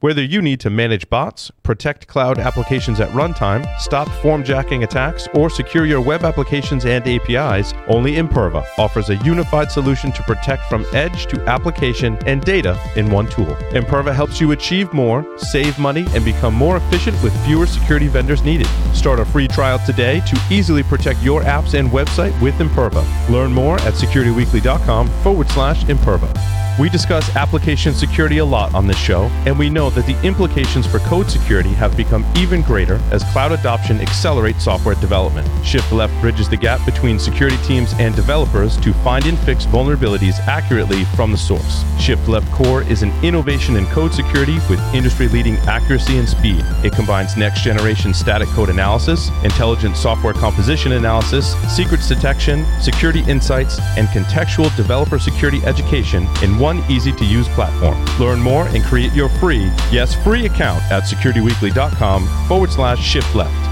Whether you need to manage bots, protect cloud applications at runtime, stop form jacking attacks, or secure your web applications and APIs, only Imperva offers a unified solution to protect from edge to application and data in one tool. Imperva helps you achieve more, save money, and become more efficient with fewer security vendors needed. Start a free trial today to easily protect your apps and website with Imperva. Learn more at securityweekly.com forward slash Imperva. We discuss application security a lot on this show, and we know that the implications for code security have become even greater as cloud adoption accelerates software development. Shift Left bridges the gap between security teams and developers to find and fix vulnerabilities accurately from the source. Shift Left Core is an innovation in code security with industry leading accuracy and speed. It combines next generation static code analysis, intelligent software composition analysis, secrets detection, security insights, and contextual developer security education in one easy to use platform. Learn more and create your free, yes, free account at securityweekly.com forward slash shift left.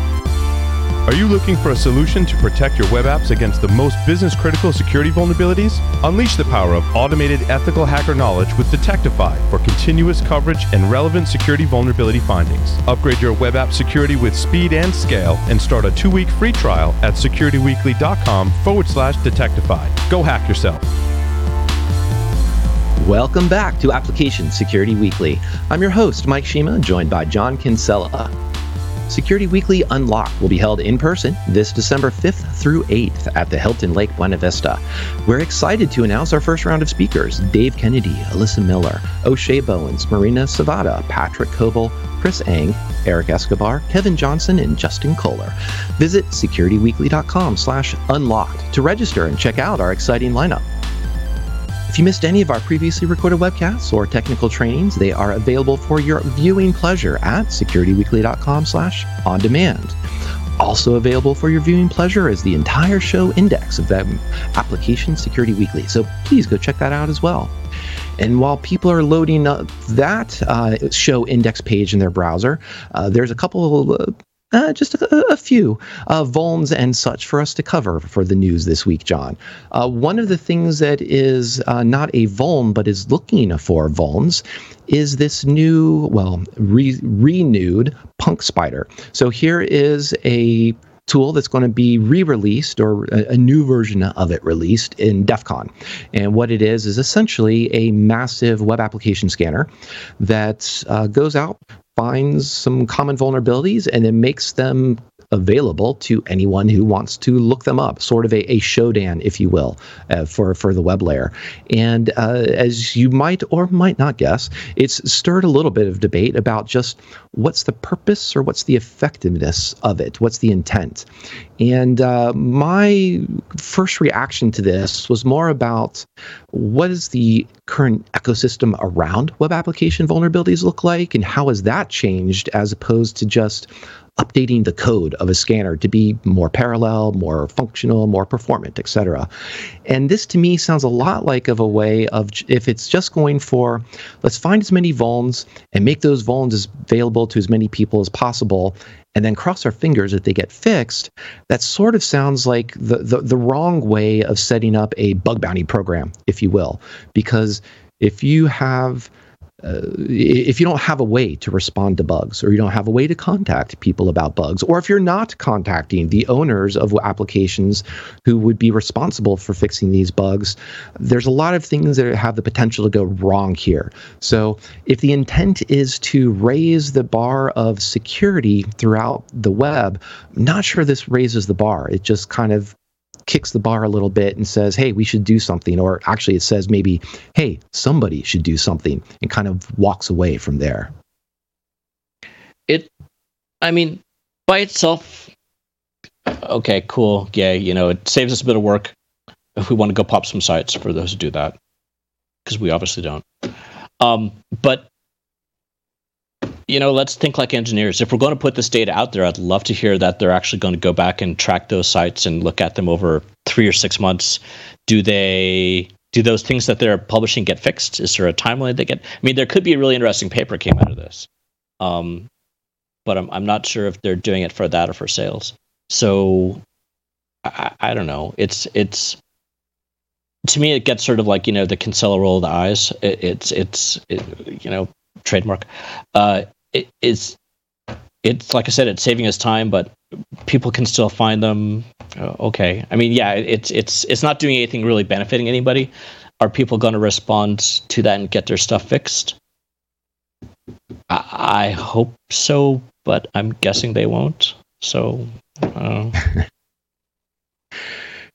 Are you looking for a solution to protect your web apps against the most business critical security vulnerabilities? Unleash the power of automated ethical hacker knowledge with Detectify for continuous coverage and relevant security vulnerability findings. Upgrade your web app security with speed and scale and start a two week free trial at securityweekly.com forward slash Detectify. Go hack yourself. Welcome back to Application Security Weekly. I'm your host, Mike Shema, joined by John Kinsella. Security Weekly Unlocked will be held in person this December 5th through 8th at the Hilton Lake Buena Vista. We're excited to announce our first round of speakers Dave Kennedy, Alyssa Miller, O'Shea Bowens, Marina Savada, Patrick Coble, Chris Eng, Eric Escobar, Kevin Johnson, and Justin Kohler. Visit securityweekly.com slash unlocked to register and check out our exciting lineup. If you missed any of our previously recorded webcasts or technical trainings, they are available for your viewing pleasure at securityweekly.com slash on demand. Also available for your viewing pleasure is the entire show index of the application Security Weekly. So please go check that out as well. And while people are loading up that uh, show index page in their browser, uh, there's a couple of uh, just a, a few uh, and such for us to cover for the news this week, John. Uh, one of the things that is uh, not a vuln but is looking for vulns is this new, well, re- renewed PunkSpider. So here is a tool that's going to be re-released or a, a, new version of it released in DEF CON. And what it is is essentially a massive web application scanner that uh, goes out, finds some common vulnerabilities and then makes them available to anyone who wants to look them up, sort of a, a Shodan, if you will, uh, for, for the web layer. And uh, as you might or might not guess, it's stirred a little bit of debate about just what's the purpose or what's the effectiveness of it, what's the intent. And uh, my first reaction to this was more about what is the current ecosystem around web application vulnerabilities look like, and how has that changed as opposed to just updating the code of a scanner to be more parallel, more functional, more performant, etc. And this to me sounds a lot like of a way of if it's just going for let's find as many vulns and make those vulns as available to as many people as possible and then cross our fingers that they get fixed, that sort of sounds like the, the, the wrong way of setting up a bug bounty program, if you will. Because if you have uh, if you don't have a way to respond to bugs or you don't have a way to contact people about bugs or if you're not contacting the owners of applications who would be responsible for fixing these bugs there's a lot of things that have the potential to go wrong here. So if the intent is to raise the bar of security throughout the web i'm not sure this raises the bar. It just kind of kicks the bar a little bit and says, hey, we should do something. Or actually, it says maybe, hey, somebody should do something and kind of walks away from there. It, I mean, by itself, okay, cool. Yeah, you know, it saves us a bit of work if we want to go pop some sites for those who do that, because we obviously don't. Um, but you know, let's think like engineers. If we're going to put this data out there, I'd love to hear that they're actually going to go back and track those sites and look at them over three or six months. Do they do those things that they're publishing get fixed? Is there a timeline they get? I mean, there could be a really interesting paper came out of this, um, but I'm I'm not sure if they're doing it for that or for sales. So I, I don't know. It's it's to me it gets sort of like you know the Kinsella roll of the eyes. It, it's it's it, you know trademark. Uh, it, it's it's like I said, it's saving us time, but people can still find them. Uh, okay, I mean, yeah, it's it's it's not doing anything really benefiting anybody. Are people going to respond to that and get their stuff fixed? I, I hope so, but I'm guessing they won't. So. Uh.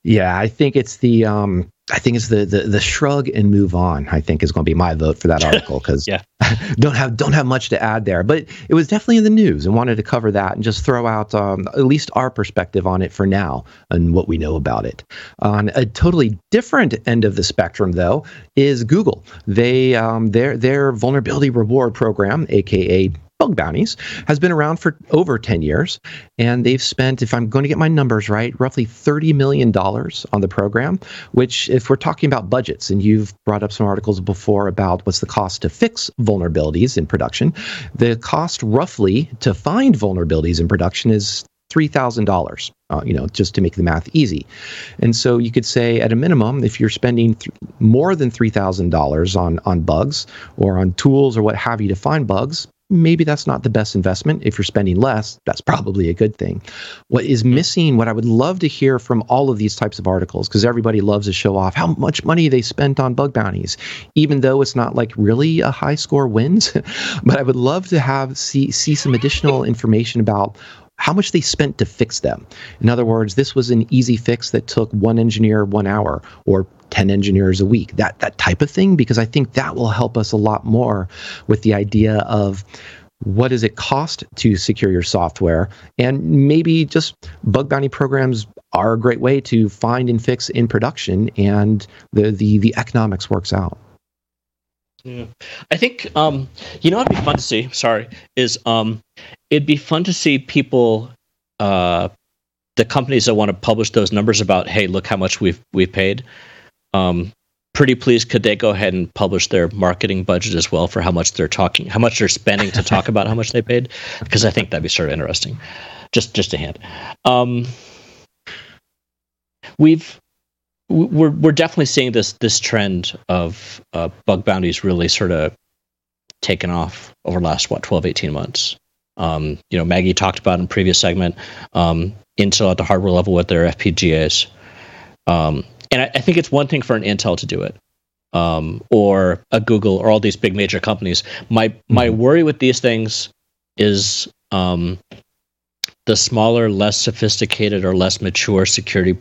yeah, I think it's the um, I think it's the, the the shrug and move on. I think is going to be my vote for that article because yeah. don't have don't have much to add there. But it was definitely in the news and wanted to cover that and just throw out um, at least our perspective on it for now and what we know about it. On a totally different end of the spectrum, though, is Google. They um, their their vulnerability reward program, aka bug bounties has been around for over 10 years and they've spent if i'm going to get my numbers right roughly $30 million on the program which if we're talking about budgets and you've brought up some articles before about what's the cost to fix vulnerabilities in production the cost roughly to find vulnerabilities in production is $3,000, uh, you know, just to make the math easy. And so you could say at a minimum, if you're spending th- more than $3,000 on, on bugs or on tools or what have you to find bugs, maybe that's not the best investment. If you're spending less, that's probably a good thing. What is missing, what I would love to hear from all of these types of articles, because everybody loves to show off how much money they spent on bug bounties, even though it's not like really a high score wins. but I would love to have see see some additional information about how much they spent to fix them. In other words, this was an easy fix that took one engineer one hour or 10 engineers a week, that, that type of thing, because I think that will help us a lot more with the idea of what does it cost to secure your software and maybe just bug bounty programs are a great way to find and fix in production and the the, the economics works out yeah. I think um, you know what'd be fun to see. Sorry, is um, it'd be fun to see people, uh, the companies that want to publish those numbers about, hey, look how much we've we've paid. Um, pretty please, could they go ahead and publish their marketing budget as well for how much they're talking, how much they're spending to talk about how much they paid? Because I think that'd be sort of interesting. Just just a hint. Um, we've we're we're definitely seeing this this trend of uh, bug bounties really sort of taken off over the last what 12 18 months um, you know maggie talked about in previous segment um, intel at the hardware level with their fpgas um, and I, I, think it's one thing for an intel to do it um, or a google or all these big major companies my mm-hmm. my worry with these things is um, the smaller less sophisticated or less mature security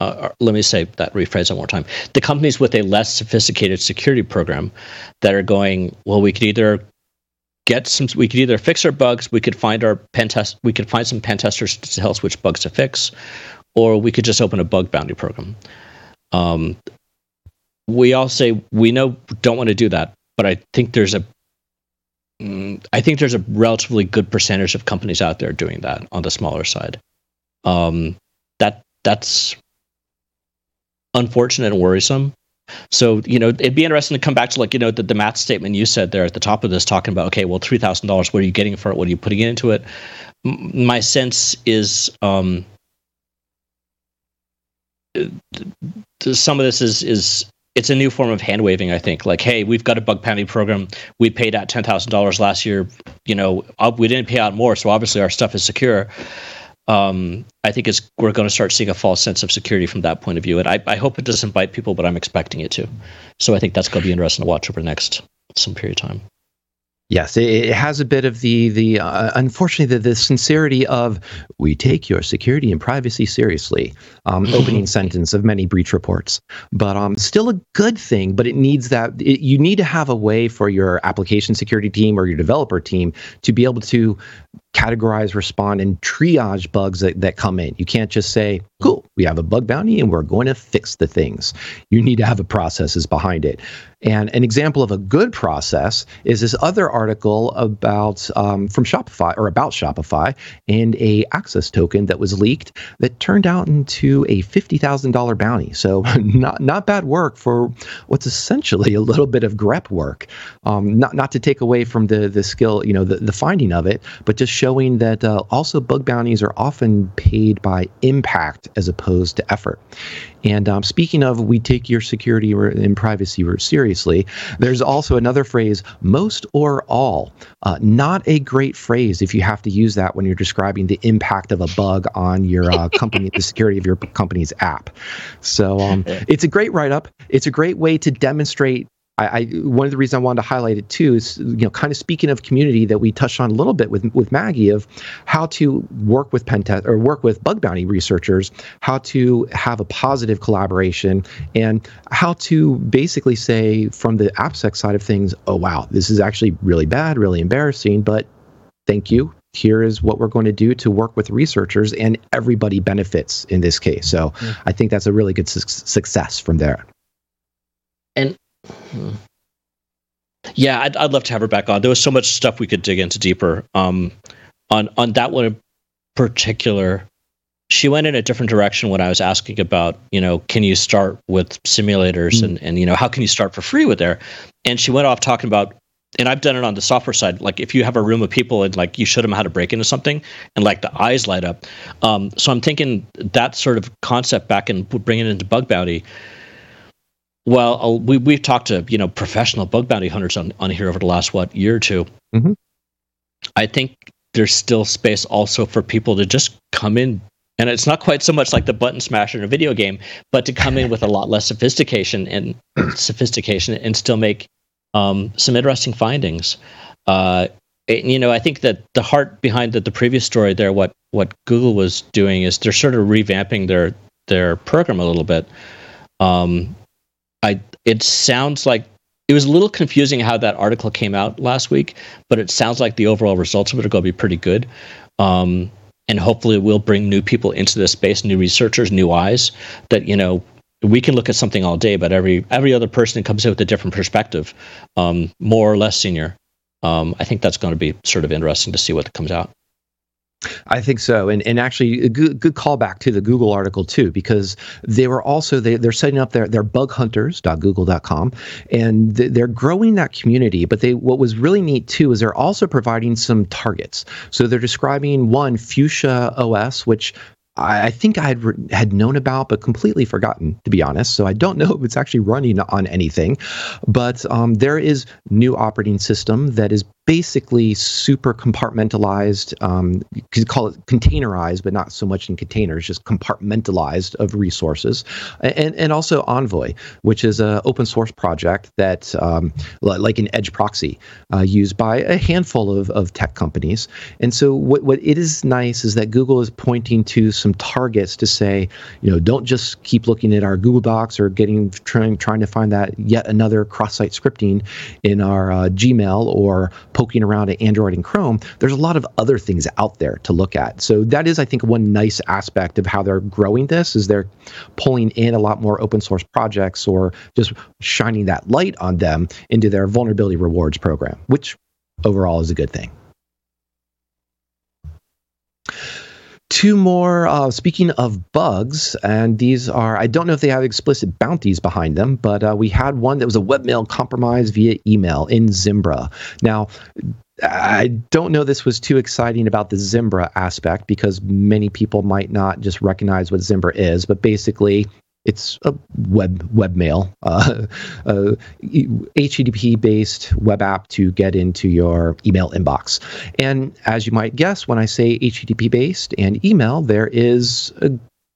uh, let me say that rephrase one more time. The companies with a less sophisticated security program that are going, well, we could either get some, we could either fix our bugs, we could find our pen test, we could find some pen testers to tell us which bugs to fix, or we could just open a bug bounty program. Um, we all say we know don't want to do that, but I think there's a mm, think there's a relatively good percentage of companies out there doing that on the smaller side. Um, that that's unfortunate and worrisome. So, you know, it'd be interesting to come back to like, you know, the, the math statement you said there at the top of this, talking about, okay, well, $3,000, what are you getting for it? What are you putting into it? M- my sense is um, some of this is, is it's a new form of hand waving, I think. Like, hey, we've got a bug bounty program. We paid out $10,000 last year. You know, we didn't pay out more. So obviously our stuff is secure um, I think it's, we're going to start seeing a false sense of security from that point of view. And I, I hope it doesn't bite people, but I'm expecting it to. So I think that's going to be interesting to watch over the next some period of time. Yes, it, has a bit of the the uh, unfortunately the, the sincerity of we take your security and privacy seriously. Um, opening sentence of many breach reports, but um, still a good thing. But it needs that it, you need to have a way for your application security team or your developer team to be able to categorize, respond, and triage bugs that, that come in. You can't just say, cool, we have a bug bounty and we're going to fix the things. You need to have a processes behind it. And an example of a good process is this other article about um, from Shopify or about Shopify and a access token that was leaked that turned out into a fifty thousand dollar bounty. So not not bad work for what's essentially a little bit of grep work. Um, not not to take away from the the skill, you know, the, the finding of it, but just showing that uh, also bug bounties are often paid by impact as opposed to effort. And um, speaking of, we take your security and privacy seriously. There's also another phrase, most or all. Uh, not a great phrase if you have to use that when you're describing the impact of a bug on your uh, company, the security of your company's app. So um, it's a great write up. It's a great way to demonstrate I, I, one of the reasons I wanted to highlight it too is you know kind of speaking of community that we touched on a little bit with with Maggie of how to work with pen test or work with bug bounty researchers, how to have a positive collaboration, and how to basically say from the AppSec side of things, oh wow, this is actually really bad, really embarrassing, but thank you. Here is what we're going to do to work with researchers, and everybody benefits in this case. So. I think that's a really good su- success from there. And Hmm. Yeah, I'd, I'd love to have her back on. There was so much stuff we could dig into deeper. Um, on on that one in particular, she went in a different direction when I was asking about, you know, can you start with simulators mm-hmm. and and you know how can you start for free with there? And she went off talking about, and I've done it on the software side. Like if you have a room of people and like you show them how to break into something, and like the eyes light up. Um, so I'm thinking that sort of concept back and bringing it into bug bounty well, we we've talked to you know professional bug bounty hunters on, on here over the last what year or 2 mm-hmm. I think there's still space also for people to just come in, and it's not quite so much like the button smasher in a video game, but to come in with a lot less sophistication and sophistication and still make um, some interesting findings. Uh, and, you know, I think that the heart behind the, the previous story there, what what Google was doing is they're sort of revamping their their program a little bit. Um, I it sounds like it was a little confusing how that article came out last week, but it sounds like the overall results of it are going to be pretty good. Um, and hopefully it will bring new people into this space, new researchers, new eyes that, you know, we can look at something all day, but every every other person comes in with a different perspective, um, more or less senior. Um, I think that's going to be sort of interesting to see what comes out. I think so, and and actually a good good callback to the Google article too, because they were also they they're setting up their their bughunters.google.com, and they're growing that community. But they what was really neat too is they're also providing some targets. So they're describing one Fuchsia OS, which I, think I had, had known about, but completely forgotten, to be honest. So I don't know if it's actually running on anything. But um, there is new operating system that is basically super compartmentalized. Um, you could call it containerized, but not so much in containers, just compartmentalized of resources. And, and also Envoy, which is an open source project that, um, like an edge proxy, uh, used by a handful of, of tech companies. And so what, what it is nice is that Google is pointing to some targets to say, you know, don't just keep looking at our Google Docs or getting trying trying to find that yet another cross-site scripting in our uh, Gmail or poking around at Android and Chrome, there's a lot of other things out there to look at. So that is, I think, one nice aspect of how they're growing this is they're pulling in a lot more open source projects or just shining that light on them into their vulnerability rewards program, which overall is a good thing. Two more uh, speaking of bugs and these are i don't know if they have explicit bounties behind them but uh, we had one that was a webmail compromise via email in zimbra. Now I don't know this was too exciting about the Zimbra aspect because many people might not just recognize what Zimbra is, but basically it's a web webmail, uh, uh, HTTP based web app to get into your email inbox. And as you might guess, when I say HTTP based and email, there is a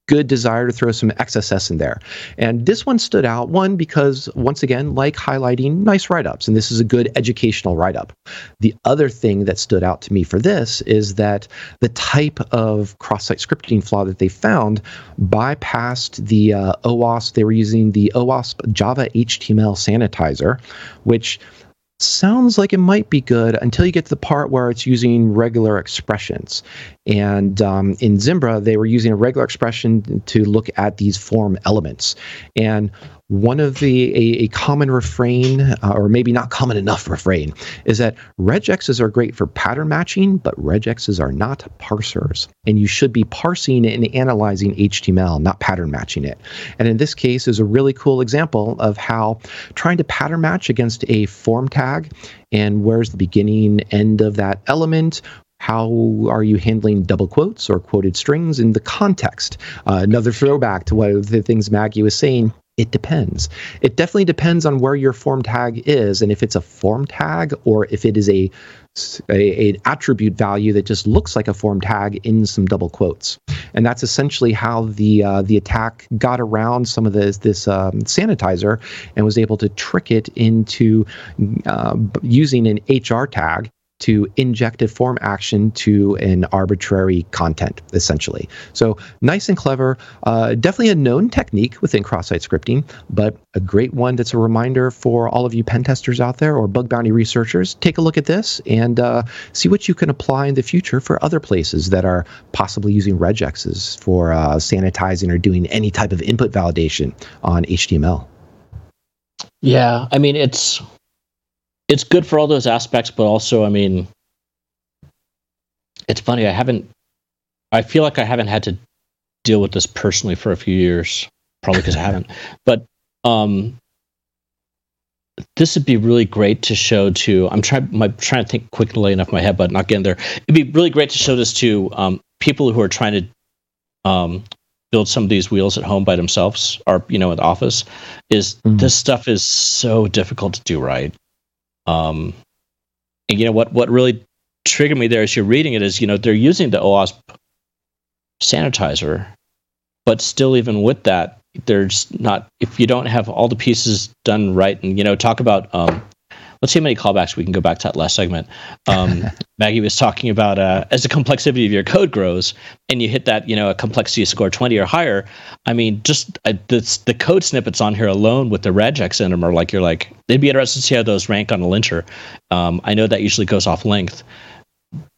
good desire to throw some XSS in there. And this one stood out, one, because once again, like highlighting nice write ups, and this is a good educational write up. The other thing that stood out to me for this is that the type of cross site scripting flaw that they found bypassed the uh, OWASP, they were using the OWASP Java HTML sanitizer, which sounds like it might be good until you get to the part where it's using regular expressions. And um, in Zimbra, they were using a regular expression to look at these form elements. And one of the a, a common refrain, uh, or maybe not common enough refrain, is that regexes are great for pattern matching, but regexes are not parsers. And you should be parsing and analyzing HTML, not pattern matching it. And in this case, is a really cool example of how trying to pattern match against a form tag and where's the beginning end of that element how are you handling double quotes or quoted strings in the context? Uh, another throwback to one of the things Maggie was saying it depends. It definitely depends on where your form tag is and if it's a form tag or if it is a, a, a attribute value that just looks like a form tag in some double quotes. And that's essentially how the uh, the attack got around some of this this um, sanitizer and was able to trick it into uh, using an HR tag to inject a form action to an arbitrary content, essentially. So nice and clever. Uh, definitely a known technique within cross-site scripting, but a great one that's a reminder for all of you pen testers out there or bug bounty researchers. Take a look at this and uh, see what you can apply in the future for other places that are possibly using regexes for uh, sanitizing or doing any type of input validation on HTML. Yeah, I mean it's it's good for all those aspects, but also, I mean, it's funny. I haven't. I feel like I haven't had to deal with this personally for a few years, probably because I haven't. But um, this would be really great to show to. I'm trying. My trying to think quickly enough in my head, but not getting there. It'd be really great to show this to um, people who are trying to um, build some of these wheels at home by themselves, or you know, in the office. Is mm. this stuff is so difficult to do right? Um, and you know what? What really triggered me there as you're reading it is, you know, they're using the OWASP sanitizer, but still, even with that, there's not. If you don't have all the pieces done right, and you know, talk about um, let's see how many callbacks we can go back to that last segment. Um, Maggie was talking about uh, as the complexity of your code grows and you hit that, you know, a complexity score 20 or higher. I mean, just uh, the, the code snippets on here alone with the regex in them are like, you're like, they'd be interested to see how those rank on a linter. Um, I know that usually goes off length,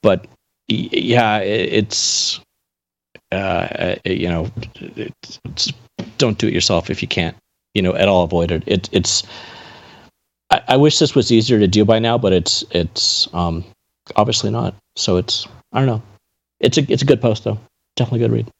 but yeah, it, it's, uh, uh, you know, it's, it's, don't do it yourself if you can't, you know, at all avoid it. it it's, I, I, wish this was easier to do by now, but it's it's um, obviously not. So it's I don't know. It's a it's a good post though. Definitely good read.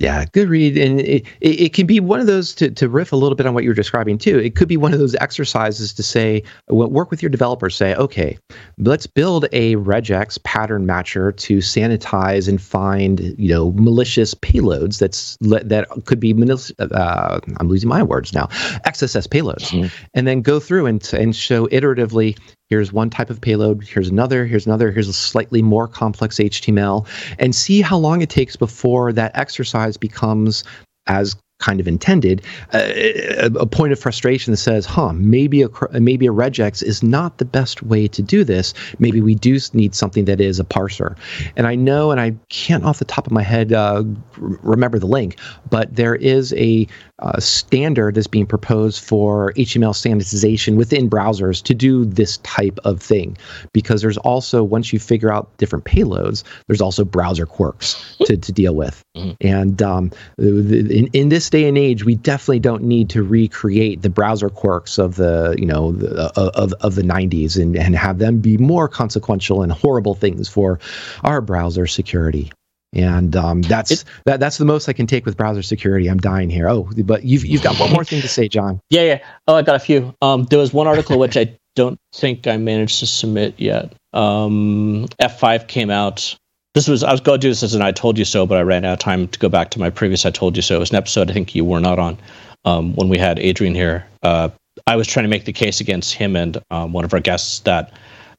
Yeah, good read, and it, it, it, can be one of those to, to riff a little bit on what you're describing too. It could be one of those exercises to say, work with your developers. Say, okay, let's build a regex pattern matcher to sanitize and find you know malicious payloads. That's that could be uh, I'm losing my words now. XSS payloads, mm-hmm. and then go through and and show iteratively here's one type of payload, here's another, here's another, here's a slightly more complex HTML, and see how long it takes before that exercise becomes as kind of intended, uh, a point of frustration that says, "Huh, maybe a maybe a regex is not the best way to do this. Maybe we do need something that is a parser." And I know, and I can't off the top of my head uh, remember the link, but there is a uh, standard that's being proposed for HTML sanitization within browsers to do this type of thing. Because there's also, once you figure out different payloads, there's also browser quirks to, to deal with. Mm-hmm. And um, in, in this day and age, we definitely don't need to recreate the browser quirks of the, you know, the, uh, of, of the 90s and, and have them be more consequential and horrible things for our browser security and um, that's it, that, that's the most I can take with browser security. I'm dying here. Oh, but you've you've got one more thing to say, John. Yeah, yeah. Oh, I got a few. Um, there was one article which I don't think I managed to submit yet. Um, F5 came out. This was I was going to do this as an I told you so, but I ran out of time to go back to my previous I told you so. It was an episode I think you were not on um, when we had Adrian here. Uh, I was trying to make the case against him and um, one of our guests that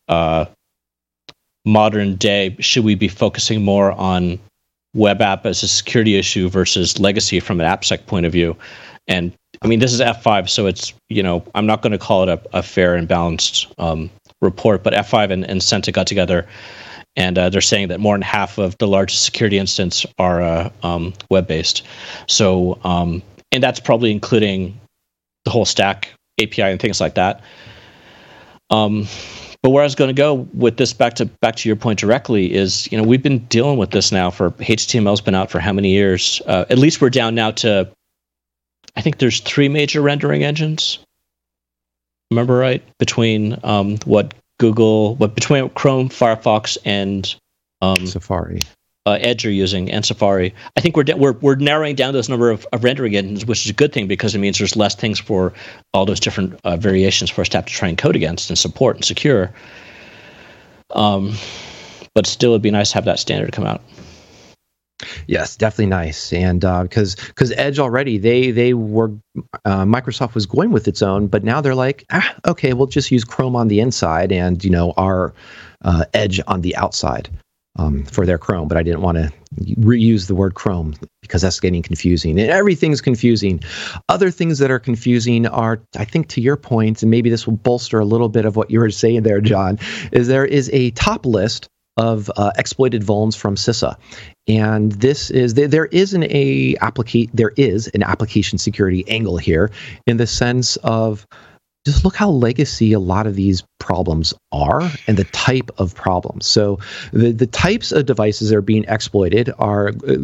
uh, modern day, should we be focusing more on web app as a security issue versus legacy from an AppSec point of view? And I mean, this is F5, so it's, you know, I'm not going to call it a, a fair and balanced um, report, but F5 and, and Cyentia got together and uh, they're saying that more than half of the largest security incidents are uh, um, web based. So, um, and that's probably including the whole stack API and things like that. Um, but where I was going to go with this back to back to your point directly is, you know, we've been dealing with this now for HTML's been out for how many years? Uh, at least we're down now to, I think there's three major rendering engines. Remember right between um, what Google, what between Chrome, Firefox, and um, Safari uh, Edge are using and Safari. I think we're, we're we're narrowing down those number of, of, rendering engines, which is a good thing because it means there's less things for all those different uh, variations for us to have to try and code against and support and secure. Um, but still, it'd be nice to have that standard come out. Yes, definitely nice, and because uh, because Edge already they they were uh, Microsoft was going with its own, but now they're like, ah, okay, we'll just use Chrome on the inside, and you know our uh, Edge on the outside um, for their Chrome. But I didn't want to reuse the word Chrome because that's getting confusing, and everything's confusing. Other things that are confusing are, I think, to your point, and maybe this will bolster a little bit of what you were saying there, John, is there is a top list of uh, exploited vulns from CISA. And this is there, is an a applicate there is an application security angle here in the sense of just look how legacy a lot of these problems are and the type of problems. So the, the types of devices that are being exploited are uh,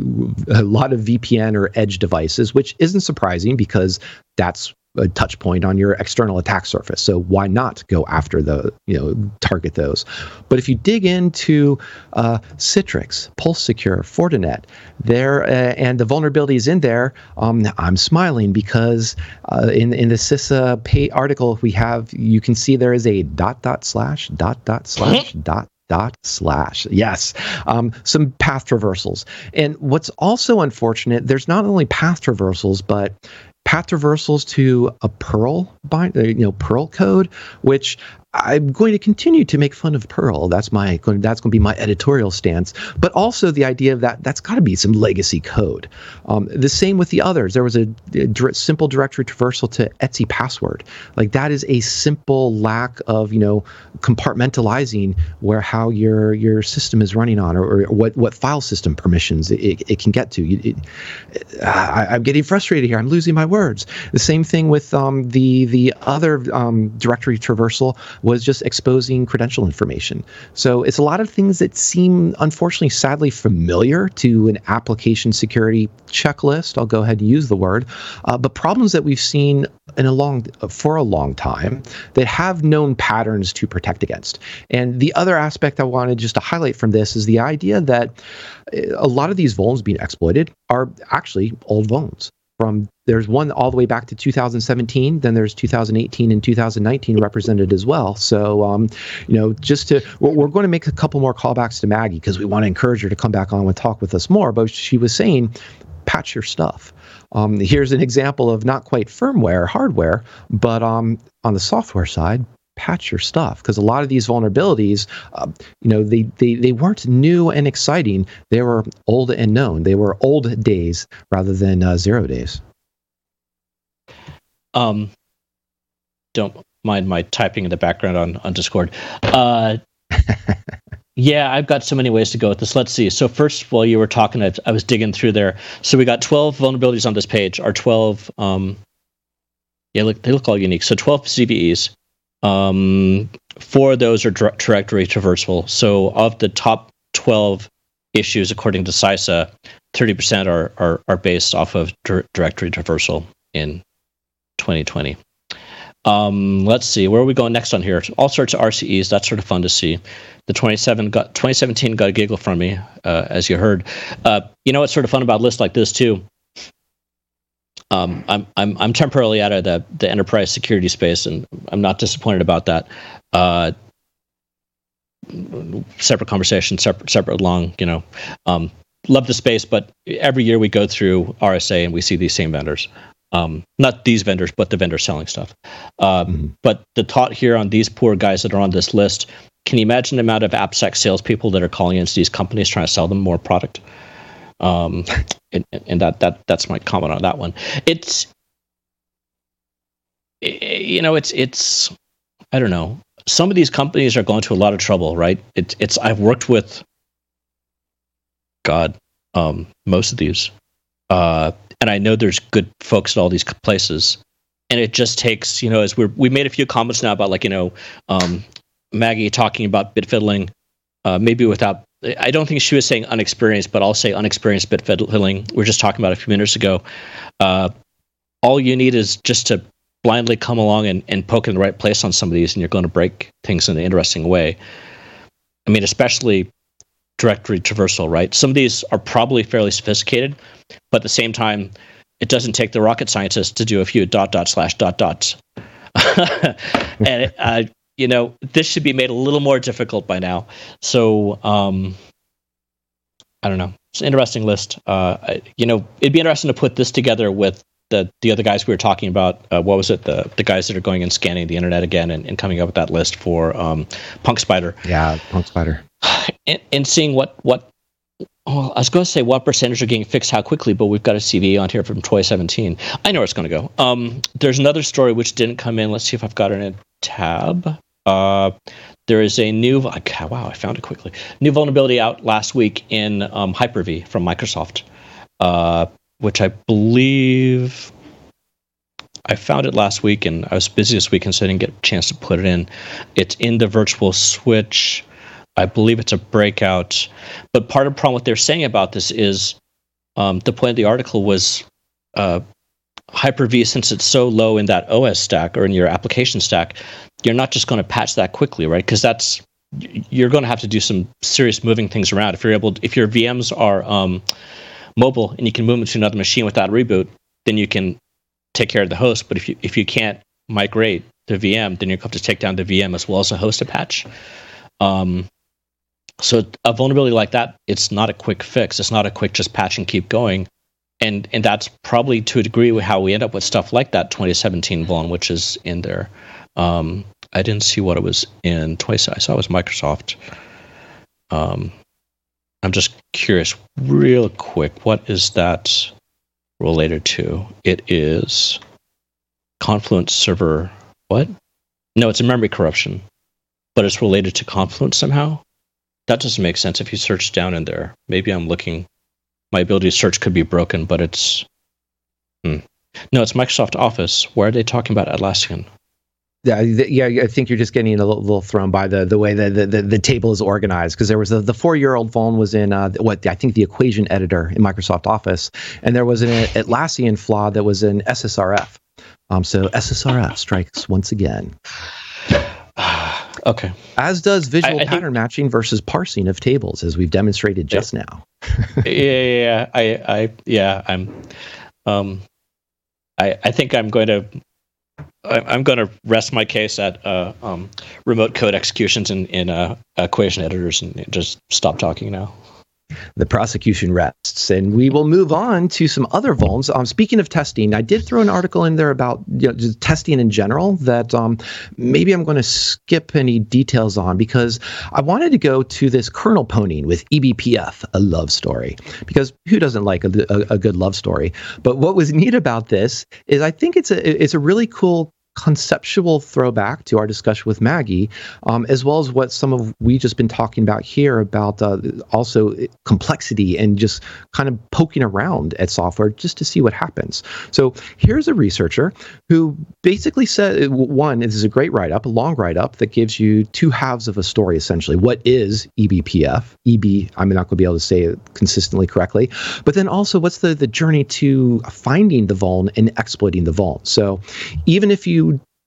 a lot of VPN or edge devices, which isn't surprising because that's a touch point on your external attack surface. So why not go after the, you know, target those? But if you dig into uh, Citrix, Pulse Secure, Fortinet, there uh, and the vulnerabilities in there, um, I'm smiling because uh, in in the CISA pay article we have, you can see there is a dot dot slash dot dot slash dot dot slash yes um, some path traversals and what's also unfortunate there's not only path traversals but path traversals to a Perl bind, uh, you know, Perl code, which I'm going to continue to make fun of Perl. That's my that's going to be my editorial stance. But also the idea of that that's got to be some legacy code. Um, the same with the others. There was a, a, simple directory traversal to Etsy password. Like that is a simple lack of you know compartmentalizing where how your your system is running on or, or what what file system permissions it, it can get to. It, I, am getting frustrated here. I'm losing my words. The same thing with um, the the other um, directory traversal was just exposing credential information. So it's a lot of things that seem, unfortunately, sadly familiar to an application security checklist. I'll go ahead and use the word, uh, but problems that we've seen in a long for a long time that have known patterns to protect against. And the other aspect I wanted just to highlight from this is the idea that uh, a lot of these vulns being exploited are actually old vulns from there's one all the way back to 2017 then there's 2018 and 2019 represented as well. So um, you know just to we're, going to make a couple more callbacks to maggie because we want to encourage her to come back on and talk with us more but she was saying patch your stuff. Um, here's an example of not quite firmware hardware but um, on the software side patch your stuff because a lot of these vulnerabilities uh, you know they, they they weren't new and exciting. They were old and known. They were old days rather than uh, zero days. Um don't mind my typing in the background on on discord. Uh yeah i've got so many ways to go with this. Let's see. So first while you were talking I, I was digging through there. So we got 12 vulnerabilities on this page are 12 um yeah look they look all unique. So 12 cves um, four of those are directory traversal. So of the top 12 issues, according to CISA, 30% are, are, are based off of directory traversal in 2020. Um, let's see, where are we going next on here? All sorts of RCEs. That's sort of fun to see. The 27 got 2017 got a giggle from me, uh, as you heard. Uh, you know what's sort of fun about lists like this too? Um, I'm I'm I'm temporarily out of the the enterprise security space, and I'm not disappointed about that. Uh, separate conversation, separate separate long, you know. Um, love the space, but every year we go through RSA and we see these same vendors. Um, not these vendors, but the vendors selling stuff. Uh, mm-hmm. But the thought here on these poor guys that are on this list, can you imagine the amount of AppSec salespeople that are calling into these companies trying to sell them more product? Um, and, and that that that's my comment on that one. It's you know, it's it's I don't know. Some of these companies are going to a lot of trouble, right? It's it's I've worked with God, um, most of these, uh, and I know there's good folks at all these places, and it just takes you know as we we made a few comments now about like you know um, Maggie talking about bit fiddling, uh, maybe without I don't think she was saying unexperienced, but I'll say unexperienced bit fiddling. We are just talking about a few minutes ago. Uh, all you need is just to blindly come along and, and poke in the right place on some of these, and you're going to break things in an interesting way. I mean, especially directory traversal, right? Some of these are probably fairly sophisticated, but at the same time, it doesn't take the rocket scientist to do a few dot dot slash dot dots. and uh, you know, this should be made a little more difficult by now. So, um, I don't know. It's an interesting list. Uh, you know, it'd be interesting to put this together with the the other guys we were talking about. Uh, what was it? The the guys that are going and scanning the internet again and, and coming up with that list for um, PunkSpider. Yeah, PunkSpider. And, and seeing what what well, I was going to say what percentage are getting fixed how quickly, but we've got a CVE on here from Toy 17. I know where it's going to go. Um, there's another story which didn't come in. Let's see if I've got it in a tab. Uh, there is a new, wow, I found it quickly. New vulnerability out last week in um, Hyper-V from Microsoft, uh, which I believe I found it last week and I was busy this week and so I didn't get a chance to put it in. It's in the virtual switch. I believe it's a breakout. But part of the problem what they're saying about this is um, the point of the article was uh, Hyper-V, since it's so low in that OS stack or in your application stack, you're not just going to patch that quickly, right? Because that's you're going to have to do some serious moving things around. If you're able, to, if your VMs are um, mobile and you can move them to another machine without a reboot, then you can take care of the host. But if you if you can't migrate the VM, then you're going to have to take down the VM as well as a host to patch. Um, so a vulnerability like that, it's not a quick fix. It's not a quick just patch and keep going. And and that's probably to a degree how we end up with stuff like that 2017 vuln, which is in there. Um, I didn't see what it was in twice. I saw it was Microsoft. Um, I'm just curious, real quick, what is that related to? It is Confluence server. What? No, it's a memory corruption, but it's related to Confluence somehow. That doesn't make sense if you search down in there. Maybe I'm looking. My ability to search could be broken, but it's. Hmm. No, it's Microsoft Office. Where are they talking about Atlassian? Yeah, yeah, I think you're just getting a little, little thrown by the the way the, the, the table is organized because there was a, the four year old phone was in uh, what I think the equation editor in Microsoft Office, and there was an Atlassian flaw that was in SSRF. Um, so SSRF strikes once again. Okay. As does visual I, I pattern think, matching versus parsing of tables, as we've demonstrated just yeah. now. yeah, yeah, yeah, I, I, yeah, I'm, um, I, I think I'm going to I'm going to rest my case at uh, um, remote code executions in, in uh, equation editors and just stop talking now the prosecution rests. And we will move on to some other vulns. Um, speaking of testing, I did throw an article in there about you know, testing in general that um, maybe I'm going to skip any details on because I wanted to go to this kernel pwning with eBPF, a love story. Because who doesn't like a, a, a good love story? But what was neat about this is I think it's a it's a really cool conceptual throwback to our discussion with Maggie, um, as well as what some of we just been talking about here about uh, also complexity and just kind of poking around at software just to see what happens. So here's a researcher who basically said one, this is a great write up, a long write up that gives you two halves of a story essentially. What is eBPF? EB, I'm not going to be able to say it consistently correctly, but then also what's the the journey to finding the vuln and exploiting the vuln. So even if you you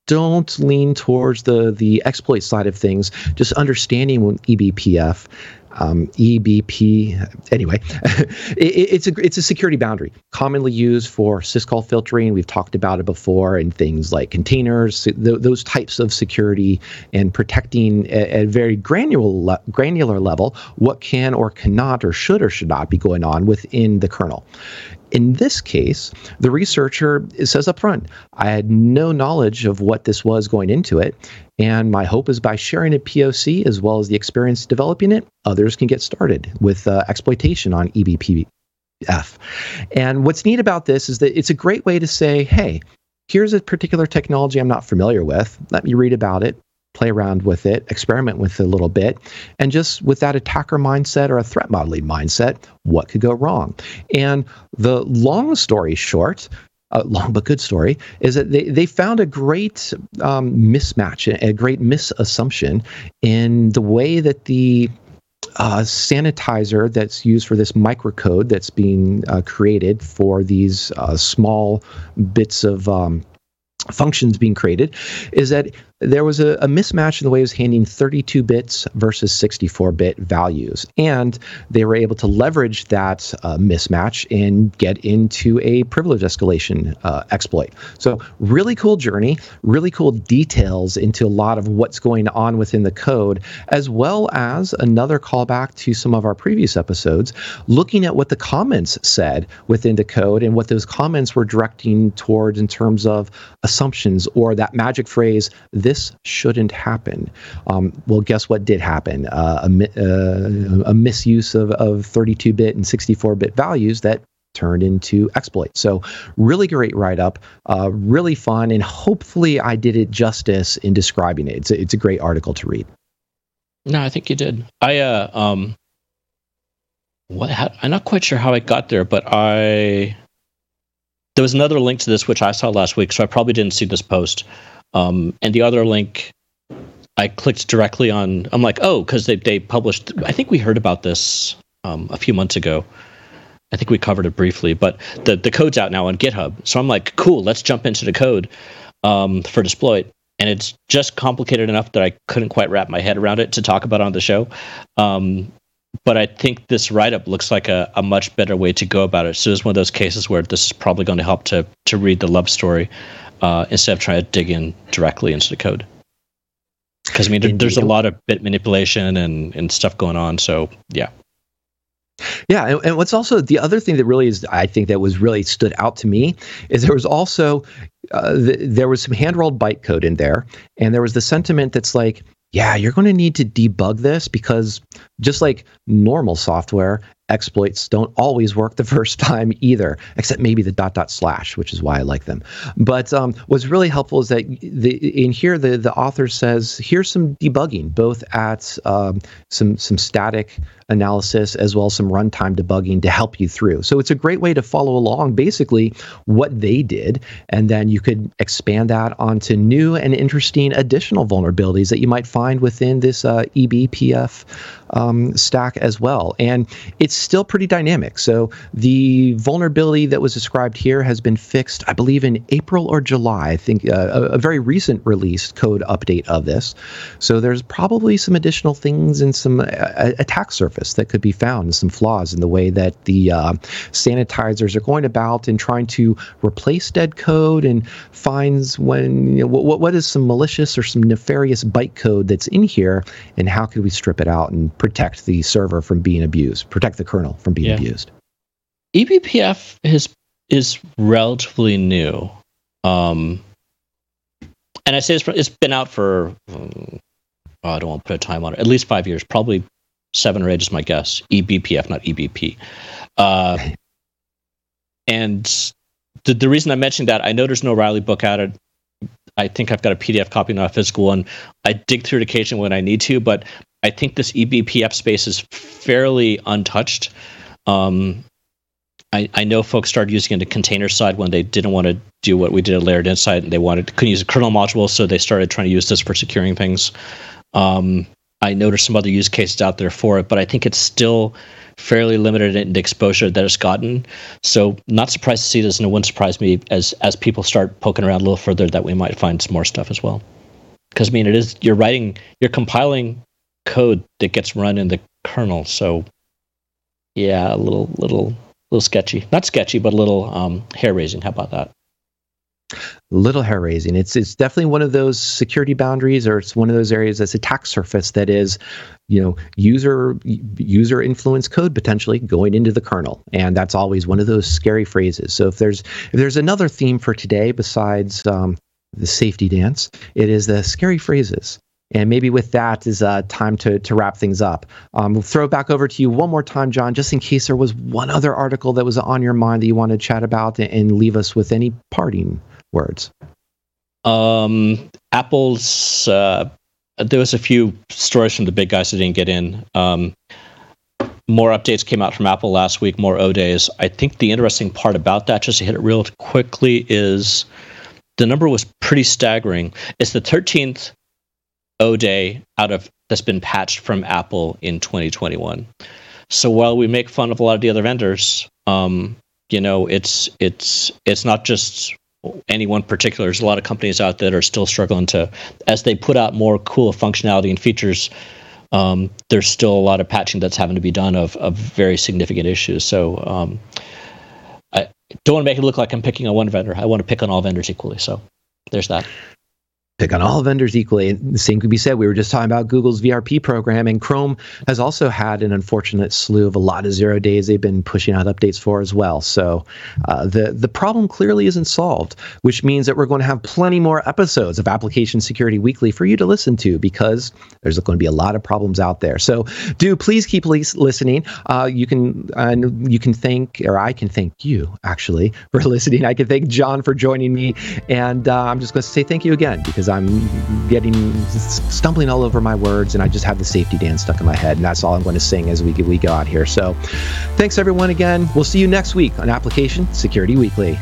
don't lean towards the the exploit side of things, just understanding when eBPF, um, EBP. Anyway, it, it's a it's a security boundary commonly used for syscall filtering. We've talked about it before, and things like containers, th- those types of security, and protecting at, at a very granular le- granular level what can or cannot or should or should not be going on within the kernel. In this case, the researcher says up front, I had no knowledge of what this was going into it. And my hope is by sharing a POC as well as the experience developing it, others can get started with uh, exploitation on eBPF. And what's neat about this is that it's a great way to say, hey, here's a particular technology I'm not familiar with. Let me read about it, play around with it, experiment with it a little bit, and just with that attacker mindset or a threat modeling mindset, what could go wrong? And the long story short, a long but good story is that they, they found a great um, mismatch, a great misassumption in the way that the uh, sanitizer that's used for this microcode that's being uh, created for these uh, small bits of um, functions being created is that there was a, a mismatch in the way it was handing 32 bits versus 64 bit values. And they were able to leverage that uh, mismatch and get into a privilege escalation uh, exploit. So, really cool journey, really cool details into a lot of what's going on within the code, as well as another callback to some of our previous episodes, looking at what the comments said within the code and what those comments were directing towards in terms of assumptions or that magic phrase, this shouldn't happen. Um, well, guess what did happen? Uh, a, uh, a, misuse of, of 32 bit and 64 bit values that turned into exploits. So, really great write up, uh, really fun, and hopefully, I did it justice in describing it. It's a, it's a great article to read. No, I think you did. I uh, um, what? How, I'm not quite sure how I got there, but I there was another link to this which I saw last week, so I probably didn't see this post. Um, and the other link, I clicked directly on. I'm like, oh, because they they published. I think we heard about this um, a few months ago. I think we covered it briefly, but the the code's out now on GitHub. So I'm like, cool, let's jump into the code um, for Desploit. And it's just complicated enough that I couldn't quite wrap my head around it to talk about on the show. Um, but I think this write up looks like a, a much better way to go about it. So it's one of those cases where this is probably going to help to to read the love story uh, instead of trying to dig in directly into the code. Because I mean, there, there's a lot of bit manipulation and and stuff going on. So yeah. Yeah, and, and, what's also the other thing that really is, I think, that was really stood out to me is there was also uh, th- there was some hand rolled bytecode in there, and there was the sentiment that's like, yeah, you're going to need to debug this because just like normal software, exploits don't always work the first time either, except maybe the dot dot slash, which is why I like them. But um, what's really helpful is that the, in here the the author says here's some debugging, both at um, some some static analysis as well as some runtime debugging to help you through. So it's a great way to follow along basically what they did, and then you could expand that onto new and interesting additional vulnerabilities that you might find within this uh, eBPF um, stack as well. And it's still pretty dynamic. So the vulnerability that was described here has been fixed, I believe, in April or July. I think uh, a, a, very recent released code update of this. So there's probably some additional things and some uh, attack surface that could be found, some flaws in the way that the uh, sanitizers are going about and trying to replace dead code and finds when you know, what, what is some malicious or some nefarious bytecode that's in here and how could we strip it out and protect the server from being abused, protect the kernel from being yeah. abused. eBPF is is relatively new, um, and I say it's, it's been out for um, oh, I don't want to put a time on it. At least five years, probably seven or eight is my guess. eBPF, not EBP. Uh, and the, the reason I mentioned that, I know there's no O'Reilly book out. It. I think I've got a PDF copy, not a physical one. I dig through it occasionally when I need to, but I think this eBPF space is fairly untouched. Um, I, I know folks started using it in the container side when they didn't want to do what we did at Layered Insight, and they wanted couldn't use a kernel module, so they started trying to use this for securing things. Um, I there's some other use cases out there for it, but I think it's still fairly limited in the exposure that it's gotten. So not surprised to see this, and it wouldn't surprise me as as people start poking around a little further that we might find some more stuff as well. Because I mean, it is you're writing, you're compiling code that gets run in the kernel. So yeah, a little little little sketchy. Not sketchy, but a little um, hair raising. How about that? Little hair raising. It's it's definitely one of those security boundaries, or it's one of those areas that's attack surface that is, you know, user user influence code potentially going into the kernel, and that's always one of those scary phrases. So if there's if there's another theme for today besides um, the safety dance, it is the scary phrases. And maybe with that is uh, time to, to wrap things up. Um, we'll throw it back over to you one more time, John, just in case there was one other article that was on your mind that you want to chat about and, and leave us with any parting words. Um, Apple's, uh, there was a few stories from the big guys that didn't get in. Um, more updates came out from Apple last week, more O days. I think the interesting part about that, just to hit it real quickly, is the number was pretty staggering. It's the 13th Day out of that's been patched from Apple in 2021. So while we make fun of a lot of the other vendors, um, you know, it's it's it's not just any one particular. There's a lot of companies out there that are still struggling to, as they put out more cool functionality and features. Um, there's still a lot of patching that's having to be done of, of very significant issues. So um, I don't want to make it look like I'm picking on one vendor. I want to pick on all vendors equally. So there's that pick on all vendors equally. And the same could be said. We were just talking about Google's VRP program, and Chrome has also had an unfortunate slew of a lot of zero days they've been pushing out updates for as well. So uh, the the problem clearly isn't solved, which means that we're going to have plenty more episodes of Application Security Weekly for you to listen to because there's going to be a lot of problems out there. So do please keep listening. Uh, you can uh, you can thank or I can thank you actually for listening. I can thank John for joining me, and uh, I'm just going to say thank you again because because I'm getting stumbling all over my words and I just have the safety dance stuck in my head. And that's all I'm going to sing as we, we go out here. So thanks everyone again. We'll see you next week on Application Security Weekly.